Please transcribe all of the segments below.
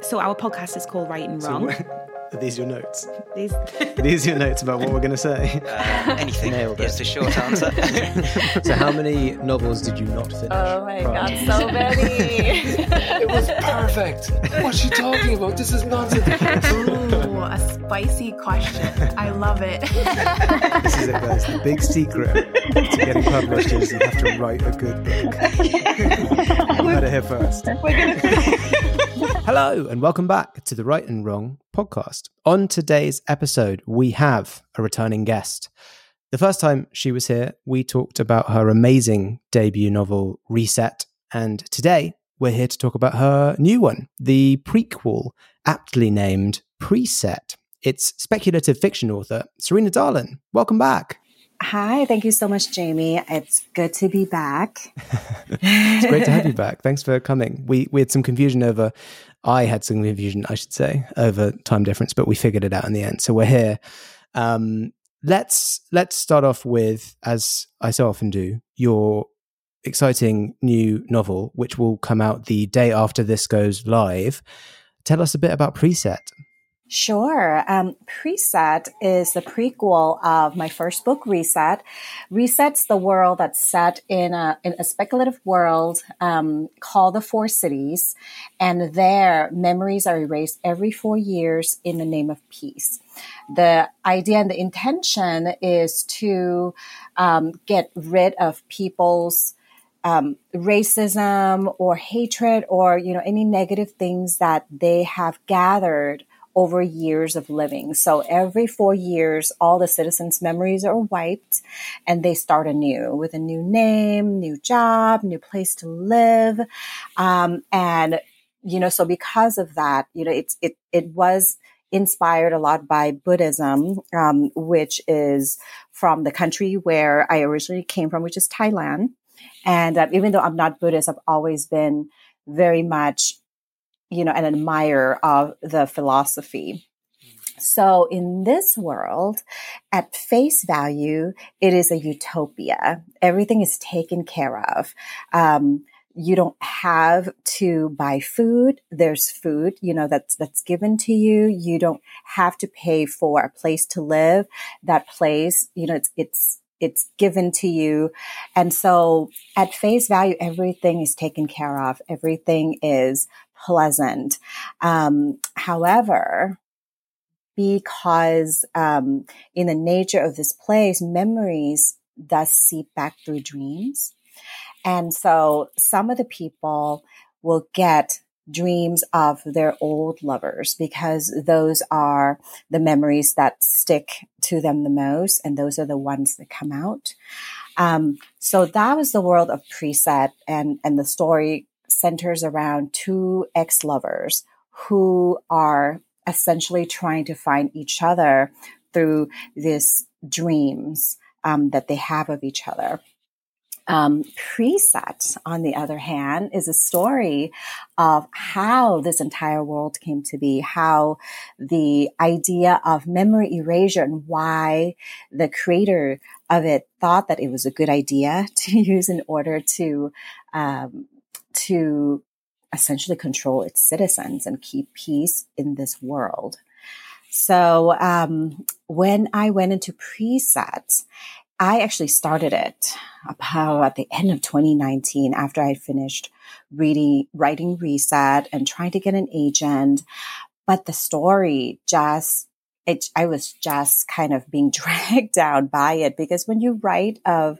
So our podcast is called Write and Wrong. So, are these your notes? These Are these your notes about what we're going to say? Uh, anything Nailed it. is the short answer. so, how many novels did you not finish? Oh my prior god, so many. It was perfect. What's she talking about? This is nonsense. Ooh, a spicy question. I love it. This is it, guys. The big secret to getting published is you have to write a good book. you heard it here first. Hello, and welcome back to the Write and Wrong podcast. On today's episode, we have a returning guest. The first time she was here, we talked about her amazing debut novel, Reset. And today, we're here to talk about her new one, the prequel, aptly named Preset. It's speculative fiction author, Sarina Dahlan. Welcome back. Hi, thank you so much, Jamie. It's good to be back. It's great to have you back. Thanks for coming. We we had some confusion over. I had some confusion, I should say, over time difference, but we figured it out in the end. So we're here. Um, let's let's start off with, as I so often do, your exciting new novel, which will come out the day after this goes live. Tell us a bit about Preset. Sure. Um, Preset is the prequel of my first book, Reset. Reset's the world that's set in a, in a speculative world um, called the Four Cities, and there memories are erased every four years in the name of peace. The idea and the intention is to um, get rid of people's um, racism or hatred or you know any negative things that they have gathered over years of living. So every four years, all the citizens' memories are wiped and they start anew with a new name, new job, new place to live. Um, and, you know, so because of that, you know, it's, it, it was inspired a lot by Buddhism, um, which is from the country where I originally came from, which is Thailand. And uh, even though I'm not Buddhist, I've always been very much you know, an admirer of the philosophy. So in this world, at face value, it is a utopia. Everything is taken care of. Um, you don't have to buy food. There's food, you know, that's, that's given to you. You don't have to pay for a place to live. That place, you know, it's, it's, it's given to you. And so at face value, everything is taken care of. Everything is pleasant. Um, however, because um, in the nature of this place, memories thus seep back through dreams. And so some of the people will get dreams of their old lovers because those are the memories that stick to them the most. And those are the ones that come out. Um, so that was the world of preset and, and the story centers around two ex-lovers who are essentially trying to find each other through these dreams um, that they have of each other. Um, Preset, on the other hand, is a story of how this entire world came to be, how the idea of memory erasure and why the creator of it thought that it was a good idea to use in order to um, to essentially control its citizens and keep peace in this world. So um, when I went into Preset, I actually started it about at the end of 2019 after I finished reading, writing Reset and trying to get an agent. But the story just, it, I was just kind of being dragged down by it because when you write of,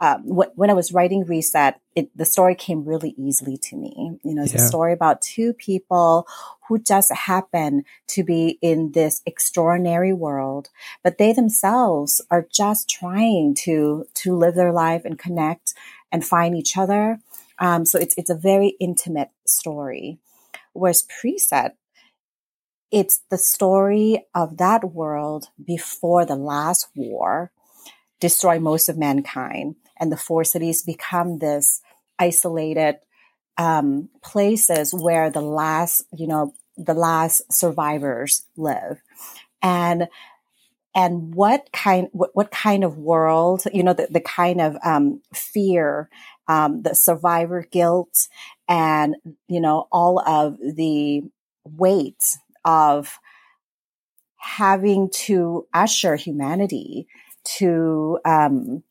um, wh- when I was writing Reset, it, the story came really easily to me. You know, it's Yeah. a story about two people who just happen to be in this extraordinary world, but they themselves are just trying to, to live their life and connect and find each other. Um, so it's, it's a very intimate story. Whereas preset, it's the story of that world before the last war destroy most of mankind. And the four cities become this isolated um, places where the last, you know, the last survivors live. And and what kind what, what kind of world you know the, the kind of um, fear um, the survivor guilt and you know all of the weight of having to usher humanity to um,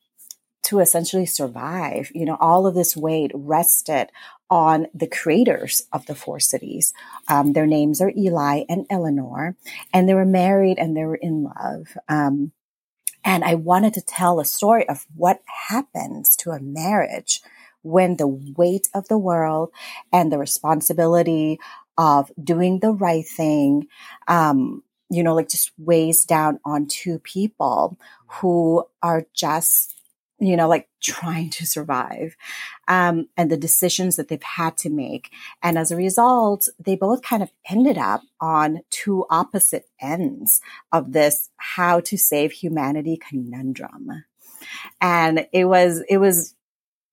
to essentially survive. You know, all of this weight rested on the creators of the four cities. Um, their names are Eli and Eleanor, and they were married and they were in love. Um, and I wanted to tell a story of what happens to a marriage when the weight of the world and the responsibility of doing the right thing, um, you know, like just weighs down on two people who are just, you know, like trying to survive, um, and the decisions that they've had to make. And as a result, they both kind of ended up on two opposite ends of this how to save humanity conundrum. And it was, it was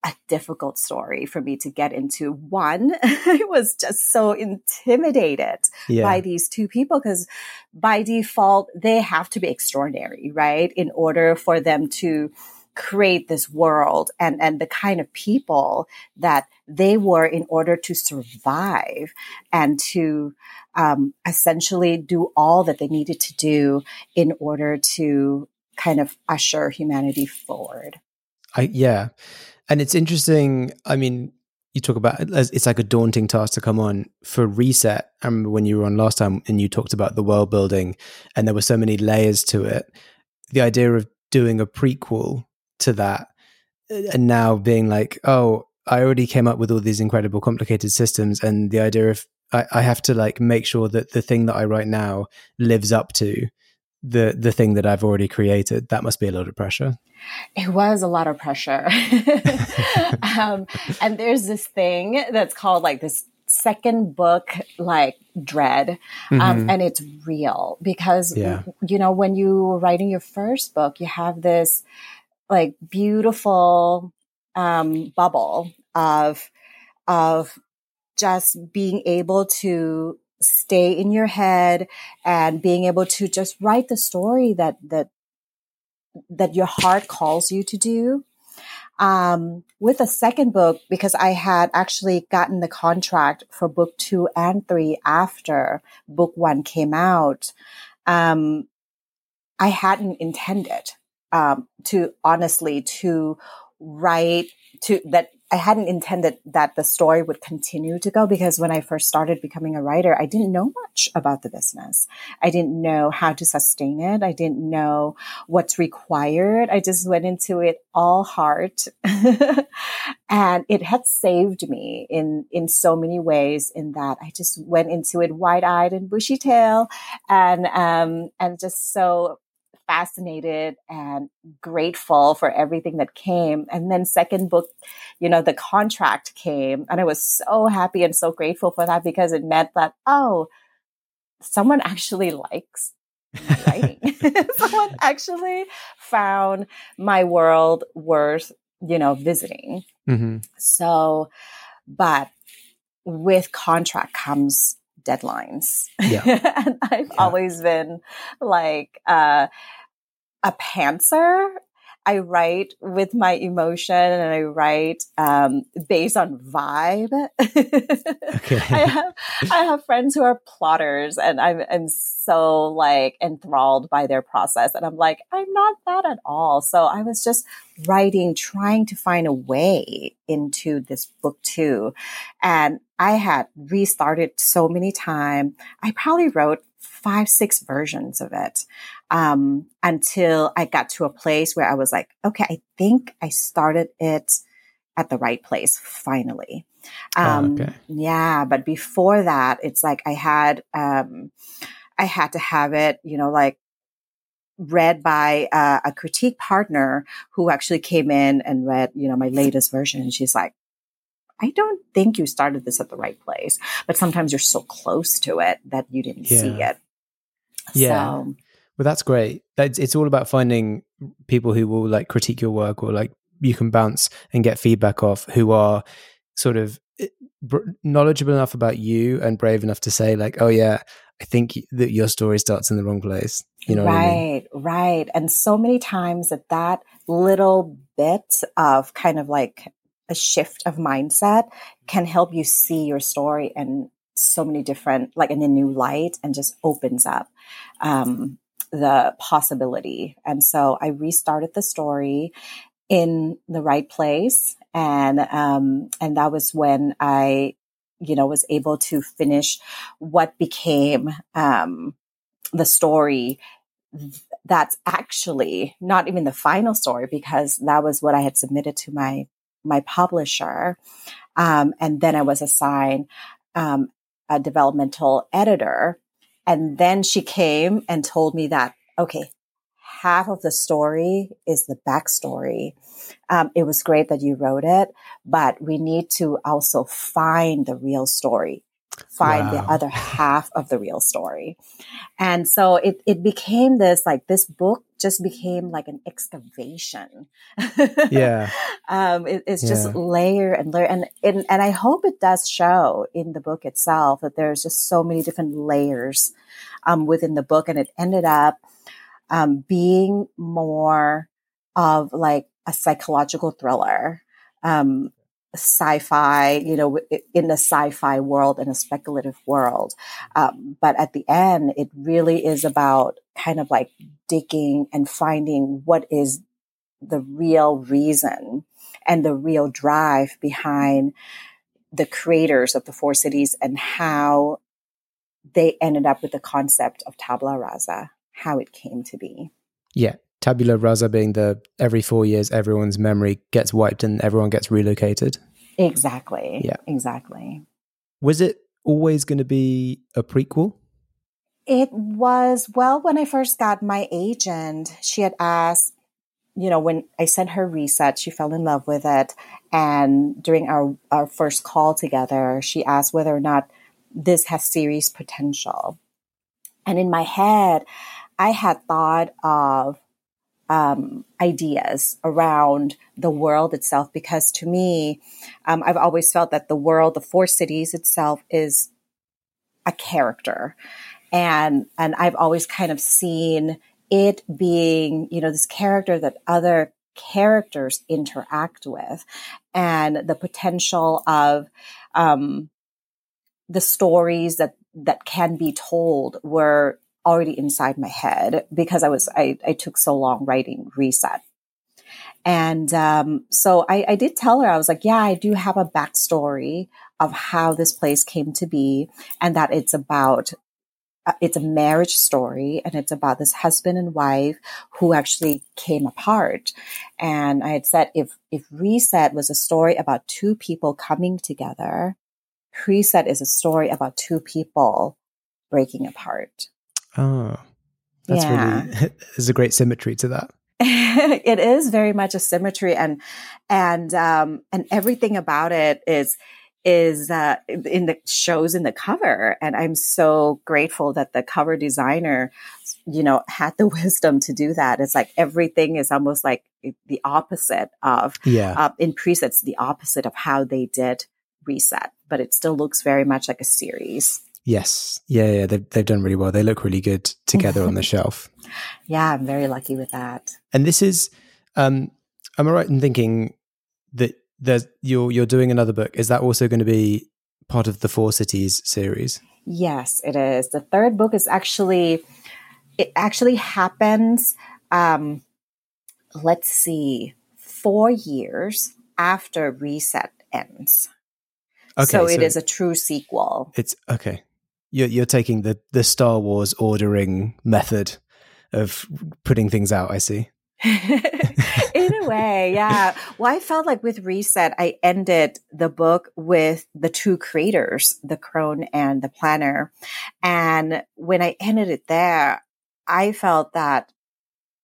a difficult story for me to get into. One, I was just so intimidated yeah. by these two people because by default, they have to be extraordinary, right? In order for them to create this world and, and the kind of people that they were in order to survive and to um, essentially do all that they needed to do in order to kind of usher humanity forward. I, yeah. And it's interesting. I mean, you talk about it's like a daunting task to come on for reset. I remember when you were on last time and you talked about the world building and there were so many layers to it. The idea of doing a prequel to that uh, and now being like, oh, I already came up with all these incredible complicated systems and the idea of I, I have to like make sure that the thing that I write now lives up to the the thing that I've already created. That must be a lot of pressure. It was a lot of pressure. um, and there's this thing that's called like this second book like dread um, mm-hmm. and it's real because yeah. you know when you were writing your first book you have this like beautiful um, bubble of of just being able to stay in your head and being able to just write the story that that that your heart calls you to do. Um, with a second book because i had actually gotten the contract for book two and three after book one came out um, i hadn't intended um, to honestly to write to that I hadn't intended that the story would continue to go because when I first started becoming a writer, I didn't know much about the business. I didn't know how to sustain it. I didn't know what's required. I just went into it all heart. and it had saved me in, in so many ways in that I just went into it wide eyed and bushy tail and, um, and just so fascinated and grateful for everything that came. And then second book, you know, the contract came and I was so happy and so grateful for that because it meant that, oh, someone actually likes writing. someone actually found my world worth, you know, visiting. Mm-hmm. So, but with contract comes deadlines. Yeah. and I've yeah. always been like, uh, a pantser. I write with my emotion and I write um, based on vibe. okay. I have I have friends who are plotters and I'm, I'm so like enthralled by their process and I'm like I'm not that at all. So I was just writing, trying to find a way into this book too, and I had restarted so many times. I probably wrote five, six versions of it um, until I got to a place where I was like, okay, I think I started it at the right place finally. Oh, um, oh, okay. Yeah, but before that, it's like I had um, I had to have it, you know, like read by uh, a critique partner who actually came in and read, you know, my latest version. And she's like, I don't think you started this at the right place. But sometimes you're so close to it that you didn't see it. Yeah. So, Well, that's great. That's, it's all about finding people who will like critique your work or like you can bounce and get feedback off who are sort of eh, knowledgeable enough about you and brave enough to say like, oh yeah, I think that your story starts in the wrong place. You know what I mean? right, right. And so many times that that little bit of kind of like a shift of mindset can help you see your story in so many different, like in a new light and just opens up um, the possibility. And so I restarted the story in the right place. And, um, and that was when I, you know, was able to finish what became, um, the story that's actually not even the final story because that was what I had submitted to my my publisher, um, and then I was assigned um, a developmental editor, and then she came and told me that okay, half of the story is the backstory. Um, it was great that you wrote it, but we need to also find the real story, find the other half of the real story. And so it, it became this, like this book just became like an excavation. Yeah. um, it- it's just Yeah. layer and layer. And, and, and I hope it does show in the book itself that there's just so many different layers, um, within the book. And it ended up, um, being more of like a psychological thriller. Um, sci-fi, you know, in the sci-fi world and a speculative world. Um, but at the end, it really is about kind of like digging and finding what is the real reason and the real drive behind the creators of the four cities and how they ended up with the concept of tabula rasa, how it came to be. Yeah. Tabula rasa being the every four years everyone's memory gets wiped and everyone gets relocated. Exactly. Yeah. Exactly. Was it always going to be a prequel? It was, well, when I first got my agent, she had asked, you know, when I sent her reset, she fell in love with it. And during our, our first call together, she asked whether or not this has series potential. And in my head, I had thought of um, ideas around the world itself because to me, um, I've always felt that the world, the four cities itself is a character. And, and I've always kind of seen it being, you know, this character that other characters interact with and the potential of, um, the stories that, that can be told were already inside my head because I was, I, I took so long writing reset. And, um, so I, I did tell her, I was like, yeah, I do have a backstory of how this place came to be and that it's about uh, it's a marriage story and it's about this husband and wife who actually came apart and i had said if if reset was a story about two people coming together preset is a story about two people breaking apart Oh, that's Yeah. really, there's a great symmetry to that. it is very much a symmetry and and um and everything about it is is uh in the shows in the cover and i'm so grateful that the cover designer you know had the wisdom to do that it's like everything is almost like the opposite of Yeah. uh, in presets the opposite of how they did reset but it still looks very much like a series Yes. Yeah, yeah. They've, they've done really well. They look really good together on the shelf. yeah i'm very lucky with that And this is, um, am I right in thinking that there's you're you're doing another book? Is that also going to be part of the Four Cities series? Yes, it is. The third book is actually, it actually happens, um, let's see, four years after Reset ends. Okay, so it is a true sequel. It's okay. You're you're taking the the Star Wars ordering method of putting things out. I see. In a way, yeah. Well, I felt like with Reset, I ended the book with the two creators, the crone and the planner. And when I ended it there, I felt that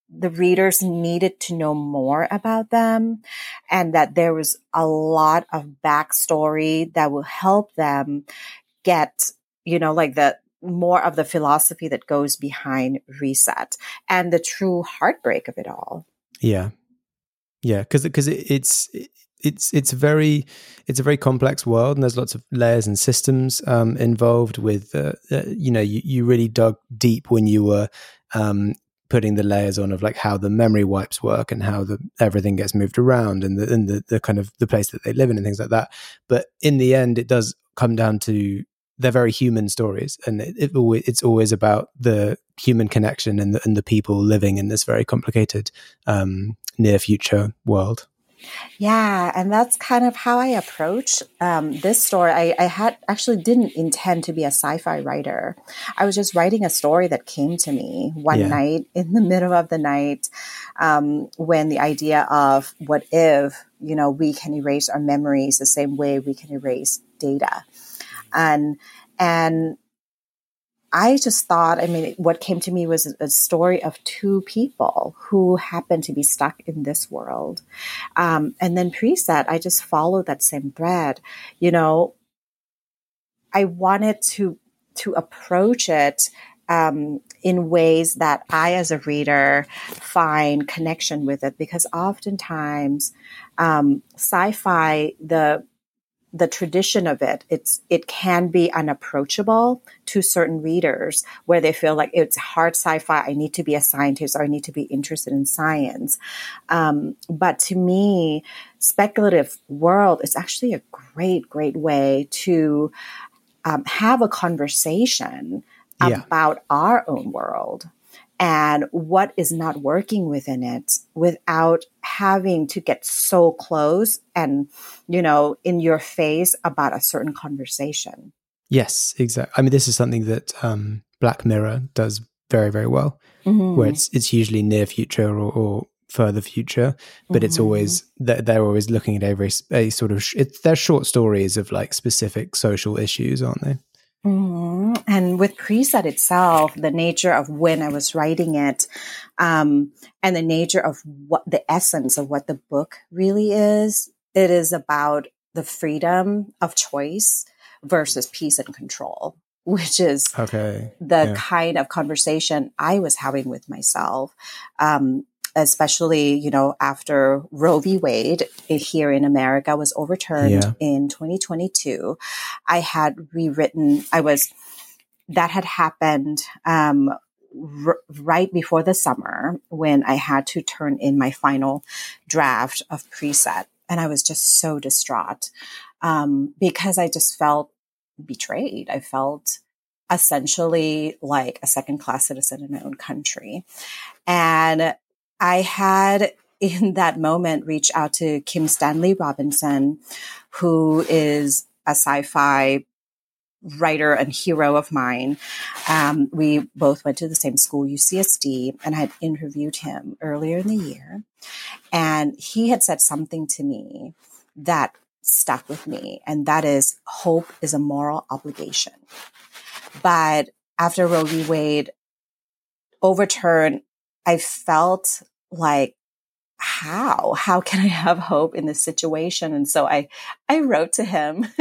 the readers needed to know more about them and that there was a lot of backstory that will help them get, you know, like the more of the philosophy that goes behind reset and the true heartbreak of it all. Yeah. Yeah, because because it, it's it's it's very it's a very complex world and there's lots of layers and systems um, involved with uh, uh, you know you, you really dug deep when you were um, putting the layers on of like how the memory wipes work and how the everything gets moved around and the and the, the kind of the place that they live in and things like that but in the end it does come down to they're very human stories and it, it always, it's always about the human connection and the, and the people living in this very complicated um, near future world yeah, and that's kind of how I approach um, this story. I, I, had actually didn't intend to be a sci-fi writer. I was just writing a story that came to me one yeah. night in the middle of the night um, when the idea of what if you know we can erase our memories the same way we can erase data, and and I just thought, I mean, what came to me was a story of two people who happened to be stuck in this world. Um, and then preset, I just followed that same thread. You know, I wanted to, to approach it um, in ways that I, as a reader, find connection with it because oftentimes um, sci-fi, the the tradition of it, it's, it can be unapproachable to certain readers where they feel like it's hard sci-fi. I need to be a scientist or I need to be interested in science. Um, but to me, speculative world is actually a great, great way to um, have a conversation yeah. about our own world and what is not working within it without having to get so close and, you know, in your face about a certain conversation. Yes, exactly. I mean, this is something that um, Black Mirror does very, very well, mm-hmm. where it's it's usually near future or, or further future, but mm-hmm. it's always they're, they're, always looking at every a sort of it's they're short stories of like specific social issues, aren't they? Mm-hmm. And with preset itself, the nature of when I was writing it, um, and the nature of what the essence of what the book really is, it is about the freedom of choice versus peace and control, which is okay. the yeah. kind of conversation I was having with myself. Um, especially, you know, after Roe v. Wade here in America was overturned yeah. in 2022. I had rewritten, I was, that had happened, um, r- right before the summer when I had to turn in my final draft of preset. And I was just so distraught, um, because I just felt betrayed. I felt, essentially like a second class citizen in my own country. And I had in that moment reached out to Kim Stanley Robinson, who is a sci-fi writer and hero of mine. Um, we both went to the same school, UCSD, and I had interviewed him earlier in the year. And he had said something to me that stuck with me, and that is hope is a moral obligation. But after Roe v. Wade overturned I felt like, how? How can i have hope in this situation? And so i i wrote to him.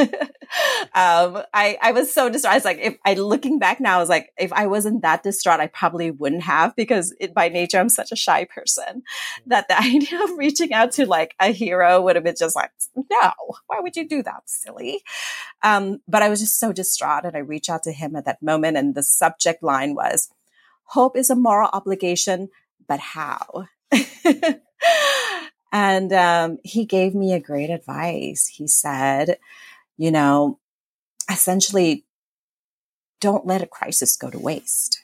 Um i i was so distraught i was like if i looking back now i was like if i wasn't that distraught i probably wouldn't have because it, by nature i'm such a shy person that the idea of reaching out to like a hero would have been just like no why would you do that silly? Um but i was just so distraught and i reached out to him at that moment and the subject line was hope is a moral obligation but how? and um, he gave me a great advice. He said, you know, essentially, don't let a crisis go to waste.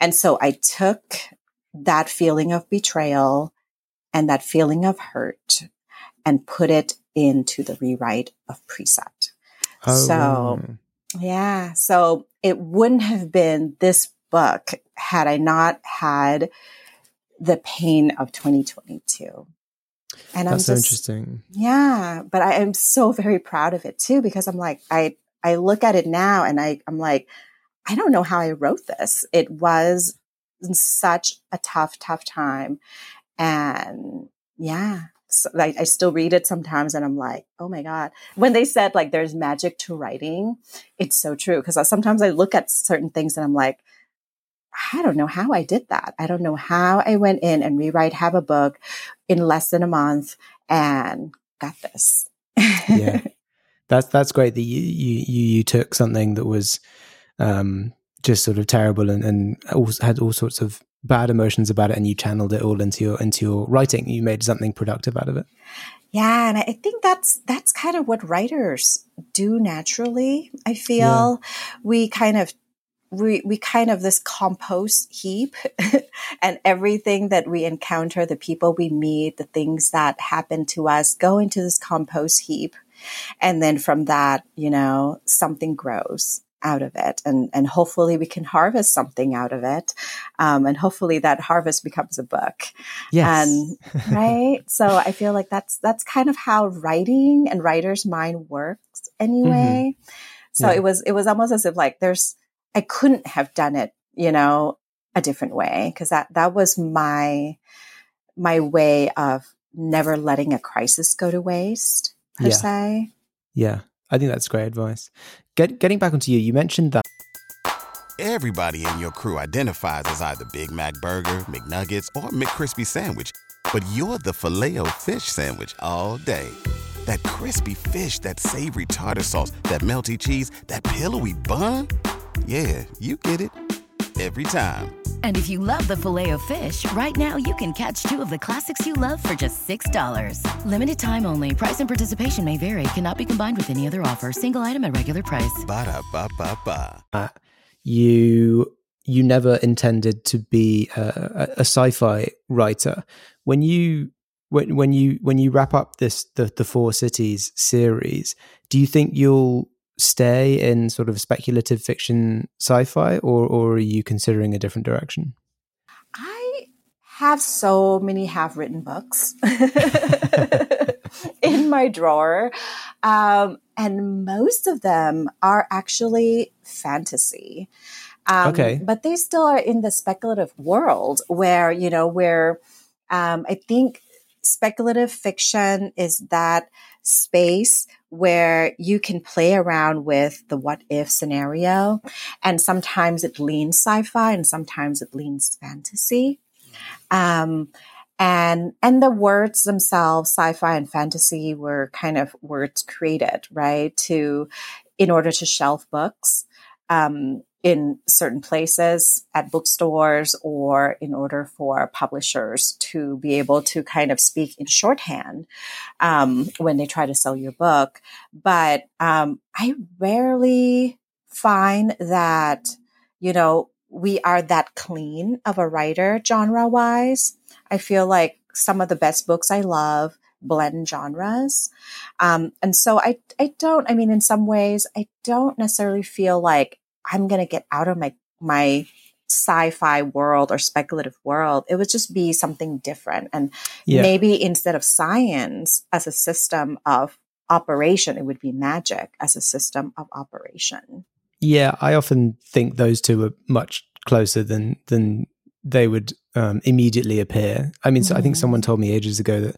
And so I took that feeling of betrayal and that feeling of hurt and put it into the rewrite of preset. Oh. So, yeah. So it wouldn't have been this book had I not had the pain of 2022. And That's I'm just, so interesting. Yeah, but I am so very proud of it too because I'm like I I look at it now and I I'm like I don't know how I wrote this. It was such a tough, tough time. And yeah, so, like I still read it sometimes and I'm like, oh my God. When they said like there's magic to writing, it's so true. Cause sometimes I look at certain things and I'm like, I don't know how I did that. I don't know how I went in and rewrite have a book in less than a month and got this. yeah. That's that's great that you you you took something that was um just sort of terrible and, and also had all sorts of bad emotions about it and you channeled it all into your into your writing you made something productive out of it yeah and i think that's that's kind of what writers do naturally i feel yeah. we kind of we, we kind of this compost heap and everything that we encounter the people we meet the things that happen to us go into this compost heap and then from that you know something grows out of it and and hopefully we can harvest something out of it um, and hopefully that harvest becomes a book yes. and right so i feel like that's that's kind of how writing and writer's mind works anyway mm-hmm. so yeah. it was it was almost as if like there's i couldn't have done it you know a different way because that that was my my way of never letting a crisis go to waste per yeah. se yeah I think that's great advice. Get, getting back onto you, you mentioned that. Everybody in your crew identifies as either Big Mac Burger, McNuggets, or McCrispy Sandwich, but you're the filet fish Sandwich all day. That crispy fish, that savory tartar sauce, that melty cheese, that pillowy bun. Yeah, you get it every time. And if you love the filet of fish, right now you can catch two of the classics you love for just $6. Limited time only. Price and participation may vary. Cannot be combined with any other offer. Single item at regular price. Ba da ba ba ba. Uh, you you never intended to be a, a sci-fi writer. When you when when you when you wrap up this the the four cities series, do you think you'll stay in sort of speculative fiction sci-fi or or are you considering a different direction? I have so many half written books in my drawer um, and most of them are actually fantasy. Um, okay. but they still are in the speculative world where you know where um, i think speculative fiction is that space where you can play around with the what if scenario. And sometimes it leans sci-fi and sometimes it leans fantasy. Um, and, and the words themselves, sci-fi and fantasy were kind of words created, right? To, in order to shelf books. Um, in certain places at bookstores or in order for publishers to be able to kind of speak in shorthand um, when they try to sell your book. But um, I rarely find that, you know, we are that clean of a writer genre wise. I feel like some of the best books I love blend genres. Um, and so I, I don't, I mean, in some ways, I don't necessarily feel like I'm going to get out of my, my sci-fi world or speculative world. It would just be something different. And yeah. maybe instead of science as a system of operation, it would be magic as a system of operation. Yeah, I often think those two are much closer than than they would um, immediately appear. I mean, so I think someone mm. told me ages ago that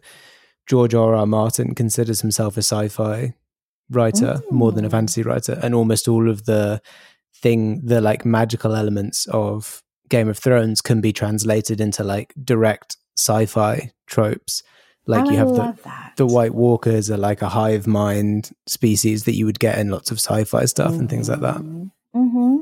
George R. R. Martin considers himself a sci-fi writer mm. more than a mm. fantasy writer, and almost all of the thing the like magical elements of Game of Thrones can be translated into like direct sci-fi tropes. Like oh, you have the that. the White Walkers are like a hive mind species that you would get in lots of sci-fi stuff mm-hmm. and things like that. Mm-hmm. mm-hmm.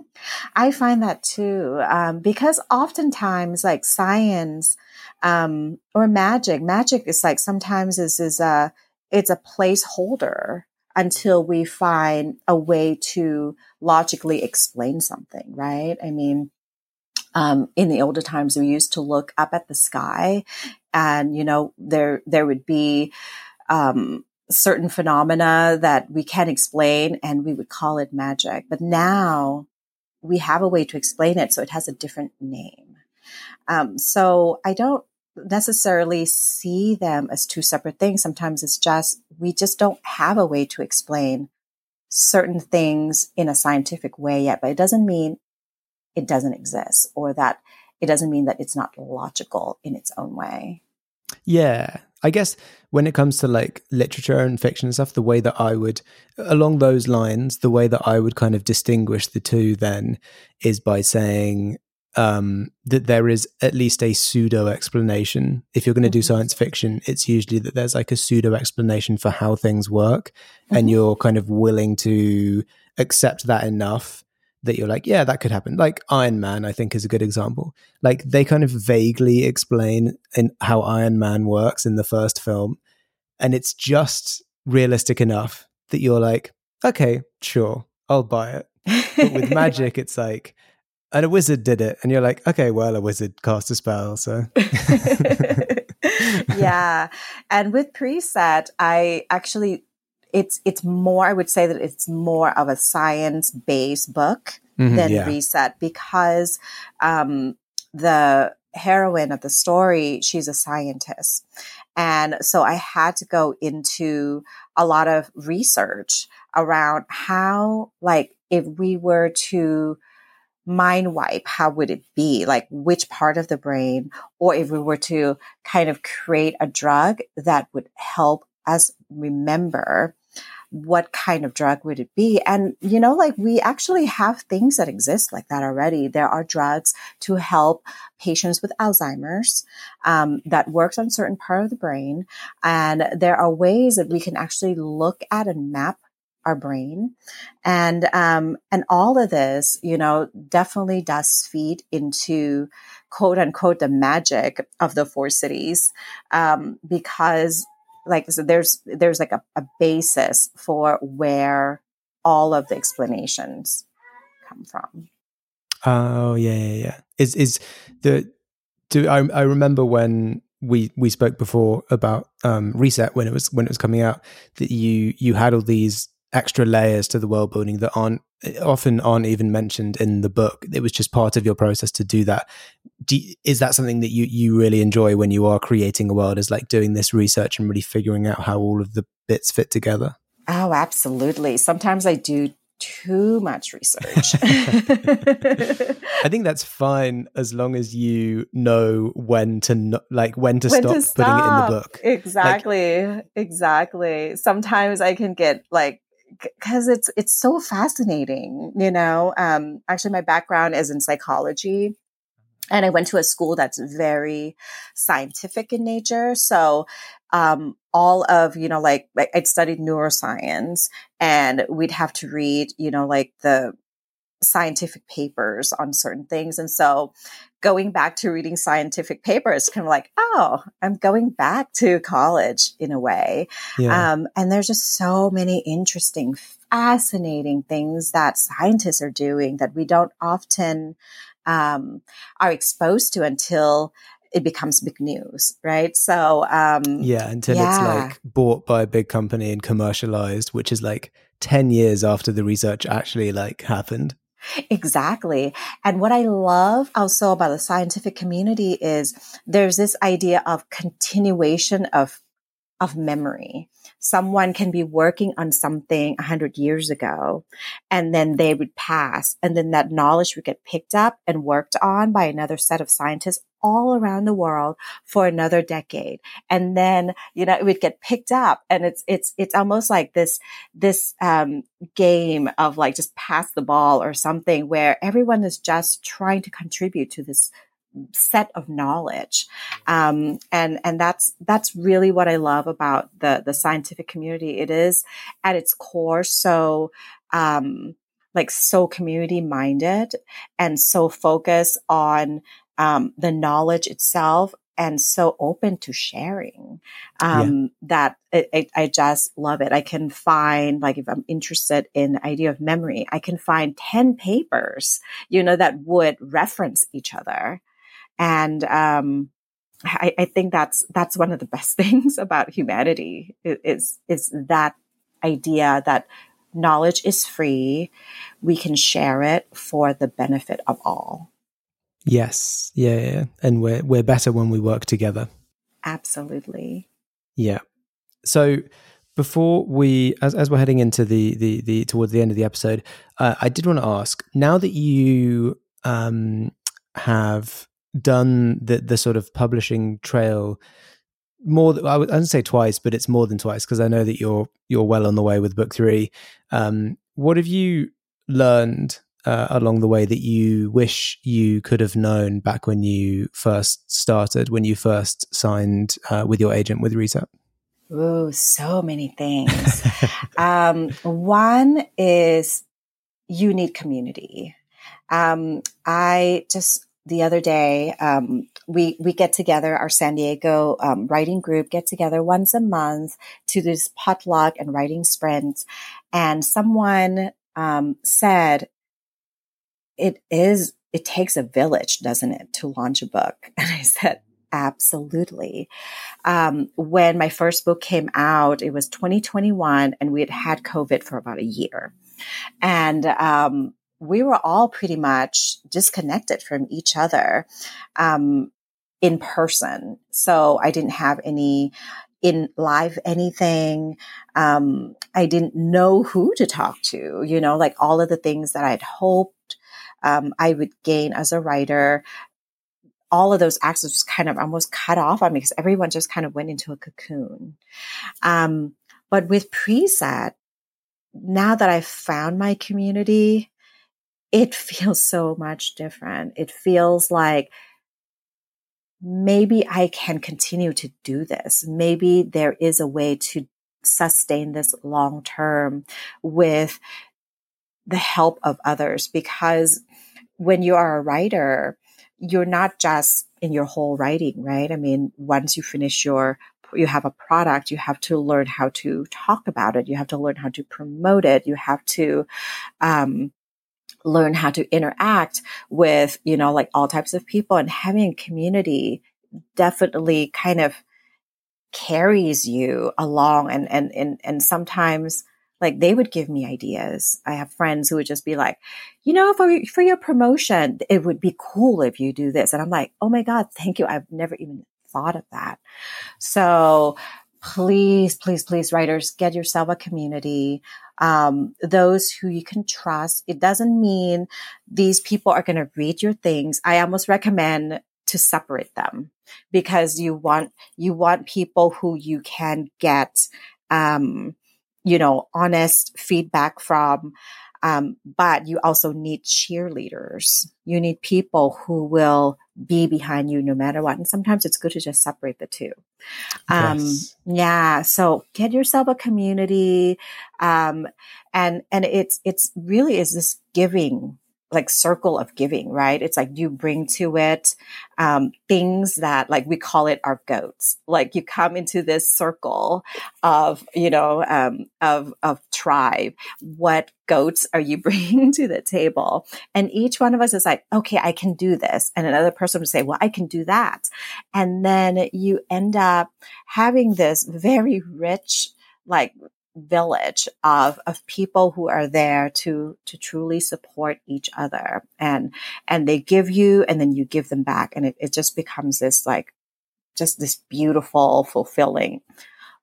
I find that too, um, because oftentimes like science um, or magic, magic is like sometimes is is a it's a placeholder until we find a way to logically explain something, right? I mean, um, in the older times, we used to look up at the sky and, you know, there, there would be, um, certain phenomena that we can't explain and we would call it magic. But now we have a way to explain it. So it has a different name. Um, so I don't necessarily see them as two separate things. Sometimes it's just, we just don't have a way to explain certain things in a scientific way yet, but it doesn't mean it doesn't exist or that it doesn't mean that it's not logical in its own way. Yeah. I guess when it comes to like literature and fiction and stuff, the way that I would, along those lines, the way that I would kind of distinguish the two then is by saying um, that there is at least a pseudo explanation. If you're going to do Mm-hmm. science fiction, it's usually that there's like a pseudo explanation for how things work, and Mhm. you're kind of willing to accept that enough that you're like, yeah, that could happen. Like Iron Man, I think is a good example. Like they kind of vaguely explain in how Iron Man works in the first film, and it's just realistic enough that you're like, okay, sure, I'll buy it. But with magic, it's like, and a wizard did it, and you're like, okay, well, a wizard cast a spell, so yeah. And with preset, I actually it's it's more I would say that it's more of a science based book Mhm, than yeah. reset because um the heroine of the story, she's a scientist. And so I had to go into a lot of research around how like if we were to mind wipe, how would it be? Like which part of the brain? Or if we were to kind of create a drug that would help us remember what kind of drug would it be? And, you know, like we actually have things that exist like that already. There are drugs to help patients with Alzheimer's um, that works on certain part of the brain. And there are ways that we can actually look at and map our brain and um and all of this you know definitely does feed into quote unquote the magic of the four cities um because like so there's there's like a, a basis for where all of the explanations come from Oh yeah, yeah, yeah. Is is the do I I remember when we we spoke before about um reset when it was when it was coming out that you you had all these extra layers to the world building that aren't often aren't even mentioned in the book. It was just part of your process to do that. Do, you- is that something that you you really enjoy when you are creating a world? Is like doing this research and really figuring out how all of the bits fit together? oh absolutely sometimes i do too much research I think that's fine as long as you know when to no, like when to, When stop, to putting it in the book. Exactly. exactly. Sometimes I can get like because it's it's so fascinating, you know. Um actually my background is in psychology and I went to a school that's very scientific in nature. So um all of, you know, like I'd studied neuroscience and we'd have to read, you know, like the scientific papers on certain things. And so going back to reading scientific papers, kind of like, oh, I'm going back to college in a way. Yeah. Um, and there's just so many interesting, fascinating things that scientists are doing that we don't often um, are exposed to until it becomes big news, right? So, um, yeah, until yeah. it's like bought by a big company and commercialized, which is like 10 years after the research actually like happened. Exactly. And what I love also about the scientific community is there's this idea of continuation of of memory. Someone can be working on something a hundred years ago and then they would pass and then that knowledge would get picked up and worked on by another set of scientists all around the world for another decade. And then, you know, it would get picked up and it's, it's, it's almost like this, this, um, game of like just pass the ball or something where everyone is just trying to contribute to this set of knowledge um, and and that's that's really what I love about the the scientific community. It is at its core so um, like so community minded and so focused on um, the knowledge itself and so open to sharing um, that it, it, I just love it. I can find like if I'm interested in the idea of memory, I can find 10 papers, you know, that would reference each other. And um, I, I think that's that's one of the best things about humanity is is that idea that knowledge is free. We can share it for the benefit of all. Yes. Yeah, yeah. And we're we're better when we work together. Absolutely. Yeah. So before we as as we're heading into the the the towards the end of the episode, uh, I did want to ask, now that you um have done the the sort of publishing trail more. I would not say twice, but it's more than twice because I know that you're you're well on the way with book three. Um, what have you learned uh, along the way that you wish you could have known back when you first started, when you first signed uh, with your agent with Reset? Oh, so many things. um, one is you need community. Um, I just the other day um, we we get together our San Diego um, writing group get together once a month to this potluck and writing sprints and someone um, said it is it takes a village, doesn't it, to launch a book? And I said, absolutely. Um, when my first book came out, it was 2021, and we had had COVID for about a year, and um, we were all pretty much disconnected from each other um, in person. So I didn't have any in live anything. Um, I didn't know who to talk to, you know, like all of the things that I'd hoped um, I would gain as a writer. All of those access was kind of almost cut off on me because everyone just kind of went into a cocoon. Um, but with preset, now that I've found my community, it feels so much different. It feels like maybe I can continue to do this. Maybe there is a way to sustain this long term with the help of others because when you are a writer, you're not just in your whole writing, right? I mean, once you finish your you have a product, you have to learn how to talk about it. You have to learn how to promote it. You have to um, learn how to interact with, you know, like all types of people and having community definitely kind of carries you along and, and, and, and sometimes like they would give me ideas. I have friends who would just be like, you know, for, for your promotion, it would be cool if you do this. And I'm like, oh my God, thank you. I've never even thought of that. So please, please, please, writers, get yourself a community. Um, those who you can trust. It doesn't mean these people are going to read your things. I almost recommend to separate them because you want, you want people who you can get, um, you know, honest feedback from. Um, but you also need cheerleaders. You need people who will be behind you no matter what. And sometimes it's good to just separate the two. Um, yes. yeah. So get yourself a community. Um, and, and it's, it's really is this giving like circle of giving, right? It's like you bring to it um, things that like we call it our goats. Like you come into this circle of you know um, of of tribe. What goats are you bringing to the table? And each one of us is like, okay, I can do this, and another person would say, well, I can do that, and then you end up having this very rich like village of of people who are there to to truly support each other. And and they give you and then you give them back. And it, it just becomes this like just this beautiful fulfilling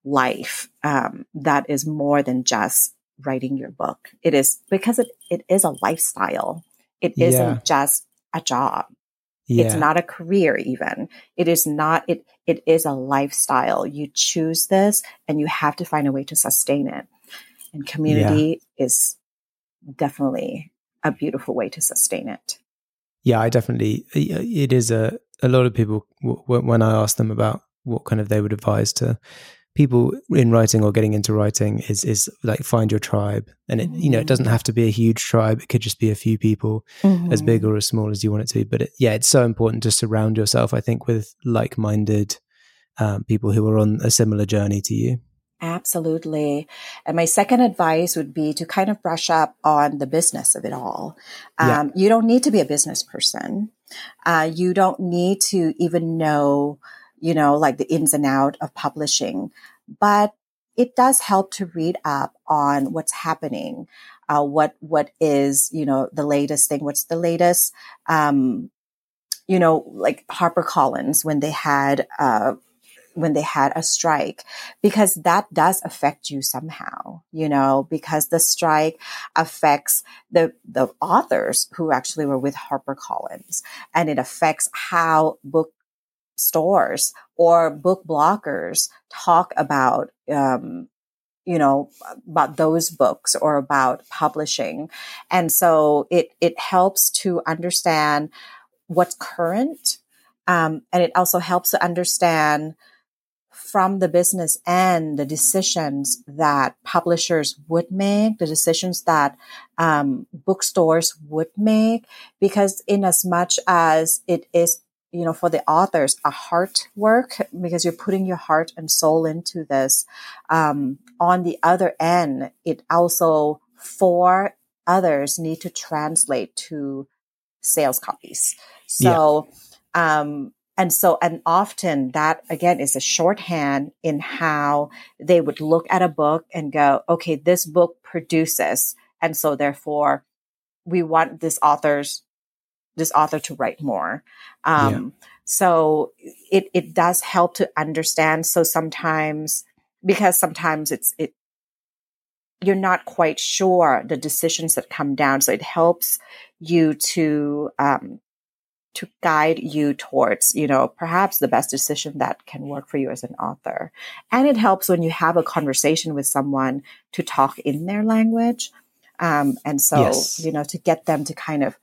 life um, that is more than just writing your book. It is because it, it is a lifestyle. It yeah. not just a job yeah. It's not a career even. It is not it it is a lifestyle. You choose this and you have to find a way to sustain it. And community yeah. is definitely a beautiful way to sustain it. Yeah, I definitely it is a a lot of people when I ask them about what kind of they would advise to people in writing or getting into writing is is like find your tribe and it you know it doesn't have to be a huge tribe it could just be a few people mm-hmm. as big or as small as you want it to be but it, yeah it's so important to surround yourself i think with like-minded um, people who are on a similar journey to you Absolutely. And my second advice would be to kind of brush up on the business of it all. Um, yeah. You don't need to be a business person. Uh, you don't need to even know you know, like the ins and out of publishing, but it does help to read up on what's happening, uh, what what is you know the latest thing, what's the latest, um, you know, like HarperCollins when they had uh, when they had a strike because that does affect you somehow you know because the strike affects the the authors who actually were with HarperCollins and it affects how book stores or book bloggers talk about um, you know about those books or about publishing. And so it it helps to understand what's current um, and it also helps to understand from the business end the decisions that publishers would make, the decisions that um, bookstores would make, because in as much as it is you know, for the authors, a heart work because you're putting your heart and soul into this. Um, on the other end, it also for others need to translate to sales copies. So, yeah. um, and so, and often that again is a shorthand in how they would look at a book and go, okay, this book produces. And so therefore we want this author's, this author to write more. Um, yeah. so it, it does help to understand. So sometimes, because sometimes it's, it, you're not quite sure the decisions that come down. So it helps you to, um, to guide you towards, you know, perhaps the best decision that can work for you as an author. And it helps when you have a conversation with someone to talk in their language. Um, and so, yes. you know, to get them to kind of,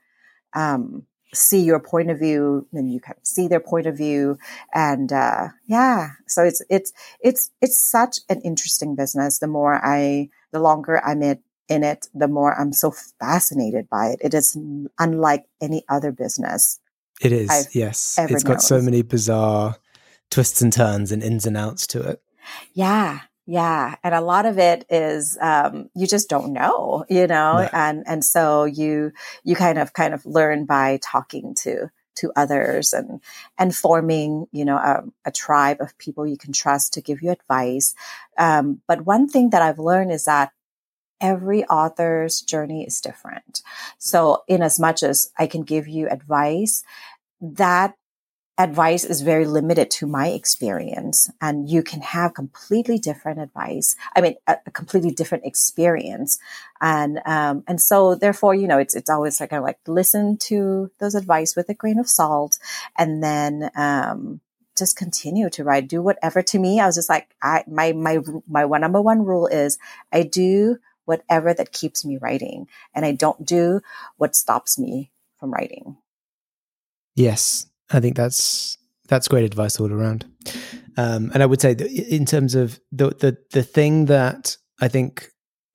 um, see your point of view, then you can see their point of view. And, uh, yeah, so it's, it's, it's, it's such an interesting business. The more I, the longer I'm in, in it, the more I'm so fascinated by it. It is unlike any other business it is, I've yes. It's got so many bizarre twists and turns and ins and outs to it. Yeah, yeah, and a lot of it is um, you just don't know, you know, no. and and so you you kind of kind of learn by talking to to others and and forming you know a, a tribe of people you can trust to give you advice. Um, but one thing that I've learned is that every author's journey is different. So in as much as I can give you advice, that advice is very limited to my experience and you can have completely different advice i mean a, a completely different experience. And um and so therefore you know it's it's always like i like listen to those advice with a grain of salt and then um just continue to write do whatever. To me i was just like i my my my one number one rule is i do whatever that keeps me writing and I don't do what stops me from writing. Yes, I think that's that's great advice all around. Um, and I would say in terms of the the the thing that I think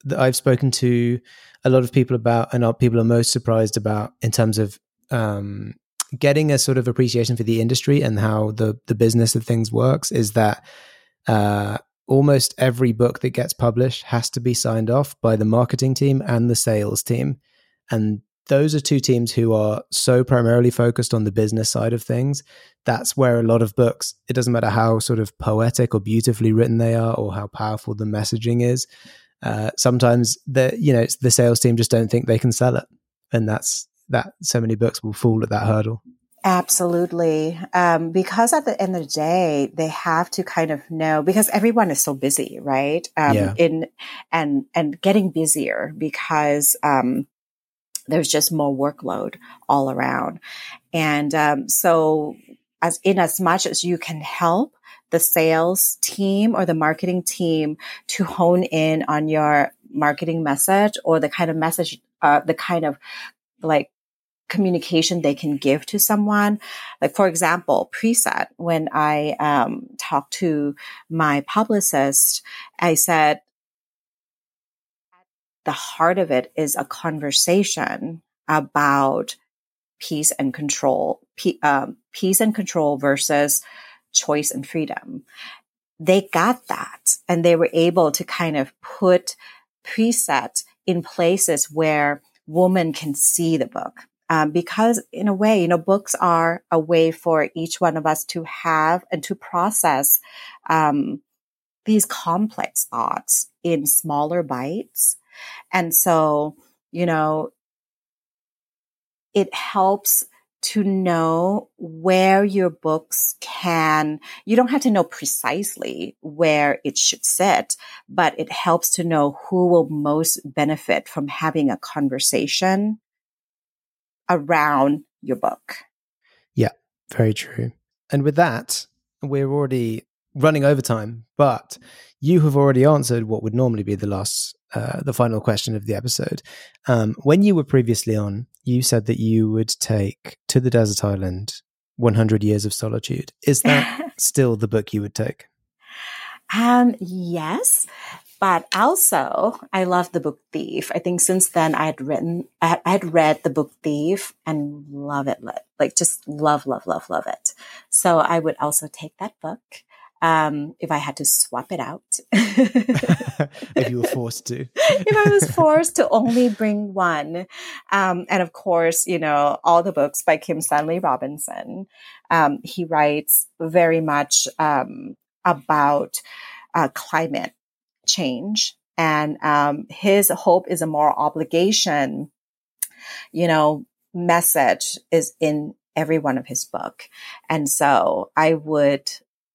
that I've spoken to a lot of people about, and people are most surprised about in terms of um, getting a sort of appreciation for the industry and how the the business of things works, is that uh, almost every book that gets published has to be signed off by the marketing team and the sales team. And those are two teams who are so primarily focused on the business side of things. That's where a lot of books, it doesn't matter how sort of poetic or beautifully written they are or how powerful the messaging is. Uh, sometimes the you know the sales team just don't think they can sell it, and that's that. So many books will fall at that hurdle. Absolutely. Um, because at the end of the day, they have to kind of know because everyone is so busy, right? Um, yeah. in, and, and getting busier because, um, there's just more workload all around. And, um, so as in as much as you can help the sales team or the marketing team to hone in on your marketing message or the kind of message, uh, the kind of like communication they can give to someone. Like, for example, preset, when I um, talked to my publicist, I said, the heart of it is a conversation about peace and control, um, peace and control versus choice and freedom. They got that and they were able to kind of put preset in places where women can see the book um, because in a way, you know, books are a way for each one of us to have and to process um, these complex thoughts in smaller bites. And so, you know, it helps to know where your books can, you don't have to know precisely where it should sit, but it helps to know who will most benefit from having a conversation around your book. Yeah, very true. And with that, we're already running over time, but you have already answered what would normally be the last, uh, the final question of the episode. Um, when you were previously on, you said that you would take to the desert island 100 years of solitude. Is that still the book you would take? Um, yes, but also I love the book Thief. I think since then I had written, I had read the book Thief and love it, like just love, love, love, love it. So I would also take that book um, if I had to swap it out. if you were forced to. if I was forced to only bring one. Um, and of course, you know, all the books by Kim Stanley Robinson. Um, he writes very much um, about uh, climate change. And um, his hope is a moral obligation, you know, message is in every one of his book. And so I would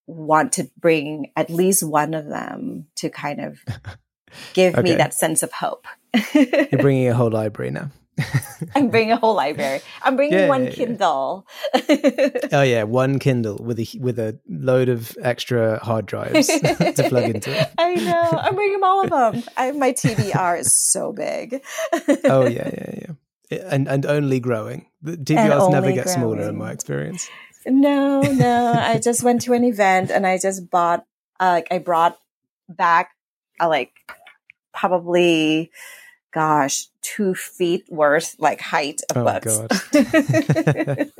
want to bring at least one of them to kind of give okay. me that sense of hope. You're bringing a whole library now. I'm bringing a whole library. I'm bringing yeah, one yeah, Kindle. Yeah. oh yeah, one Kindle with a with a load of extra hard drives to plug into it. I know. I'm bringing all of them. I, my TBR is so big. oh yeah, yeah, yeah, and and only growing. The TBRs never get growing. smaller in my experience. No, no. I just went to an event and I just bought, uh, like, I brought back, uh, like, probably, gosh, two feet worth, like, height of oh, books.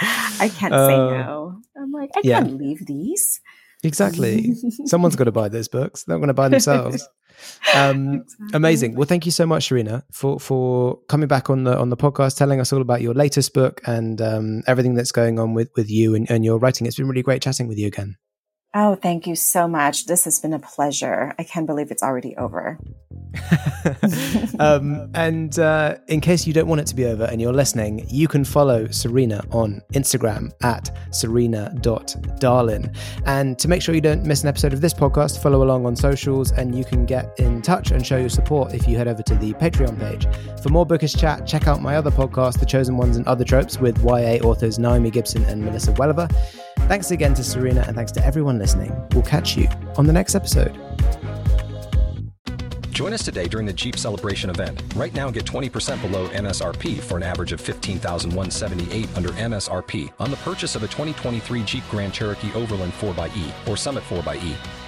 I can't uh, say no. I'm like, I yeah. can't leave these. Exactly. Someone's got to buy those books. They're not going to buy themselves. Um, amazing. Well, thank you so much, Sarina, for for coming back on the on the podcast, telling us all about your latest book and um, everything that's going on with with you and, and your writing. It's been really great chatting with you again. Oh, thank you so much. This has been a pleasure. I can't believe it's already over. um, and uh, in case you don't want it to be over and you're listening, you can follow Sarina on Instagram at sarina.dahlan. And to make sure you don't miss an episode of this podcast, follow along on socials and you can get in touch and show your support if you head over to the Patreon page. For more bookish chat, check out my other podcast, The Chosen Ones and Other Tropes, with YA authors Naomi Gibson and Melissa Welliver. Thanks again to Sarina, and thanks to everyone listening. We'll catch you on the next episode. Join us today during the Jeep Celebration event. Right now, get 20% below MSRP for an average of 15178 under MSRP on the purchase of a 2023 Jeep Grand Cherokee Overland 4xE or Summit 4xE.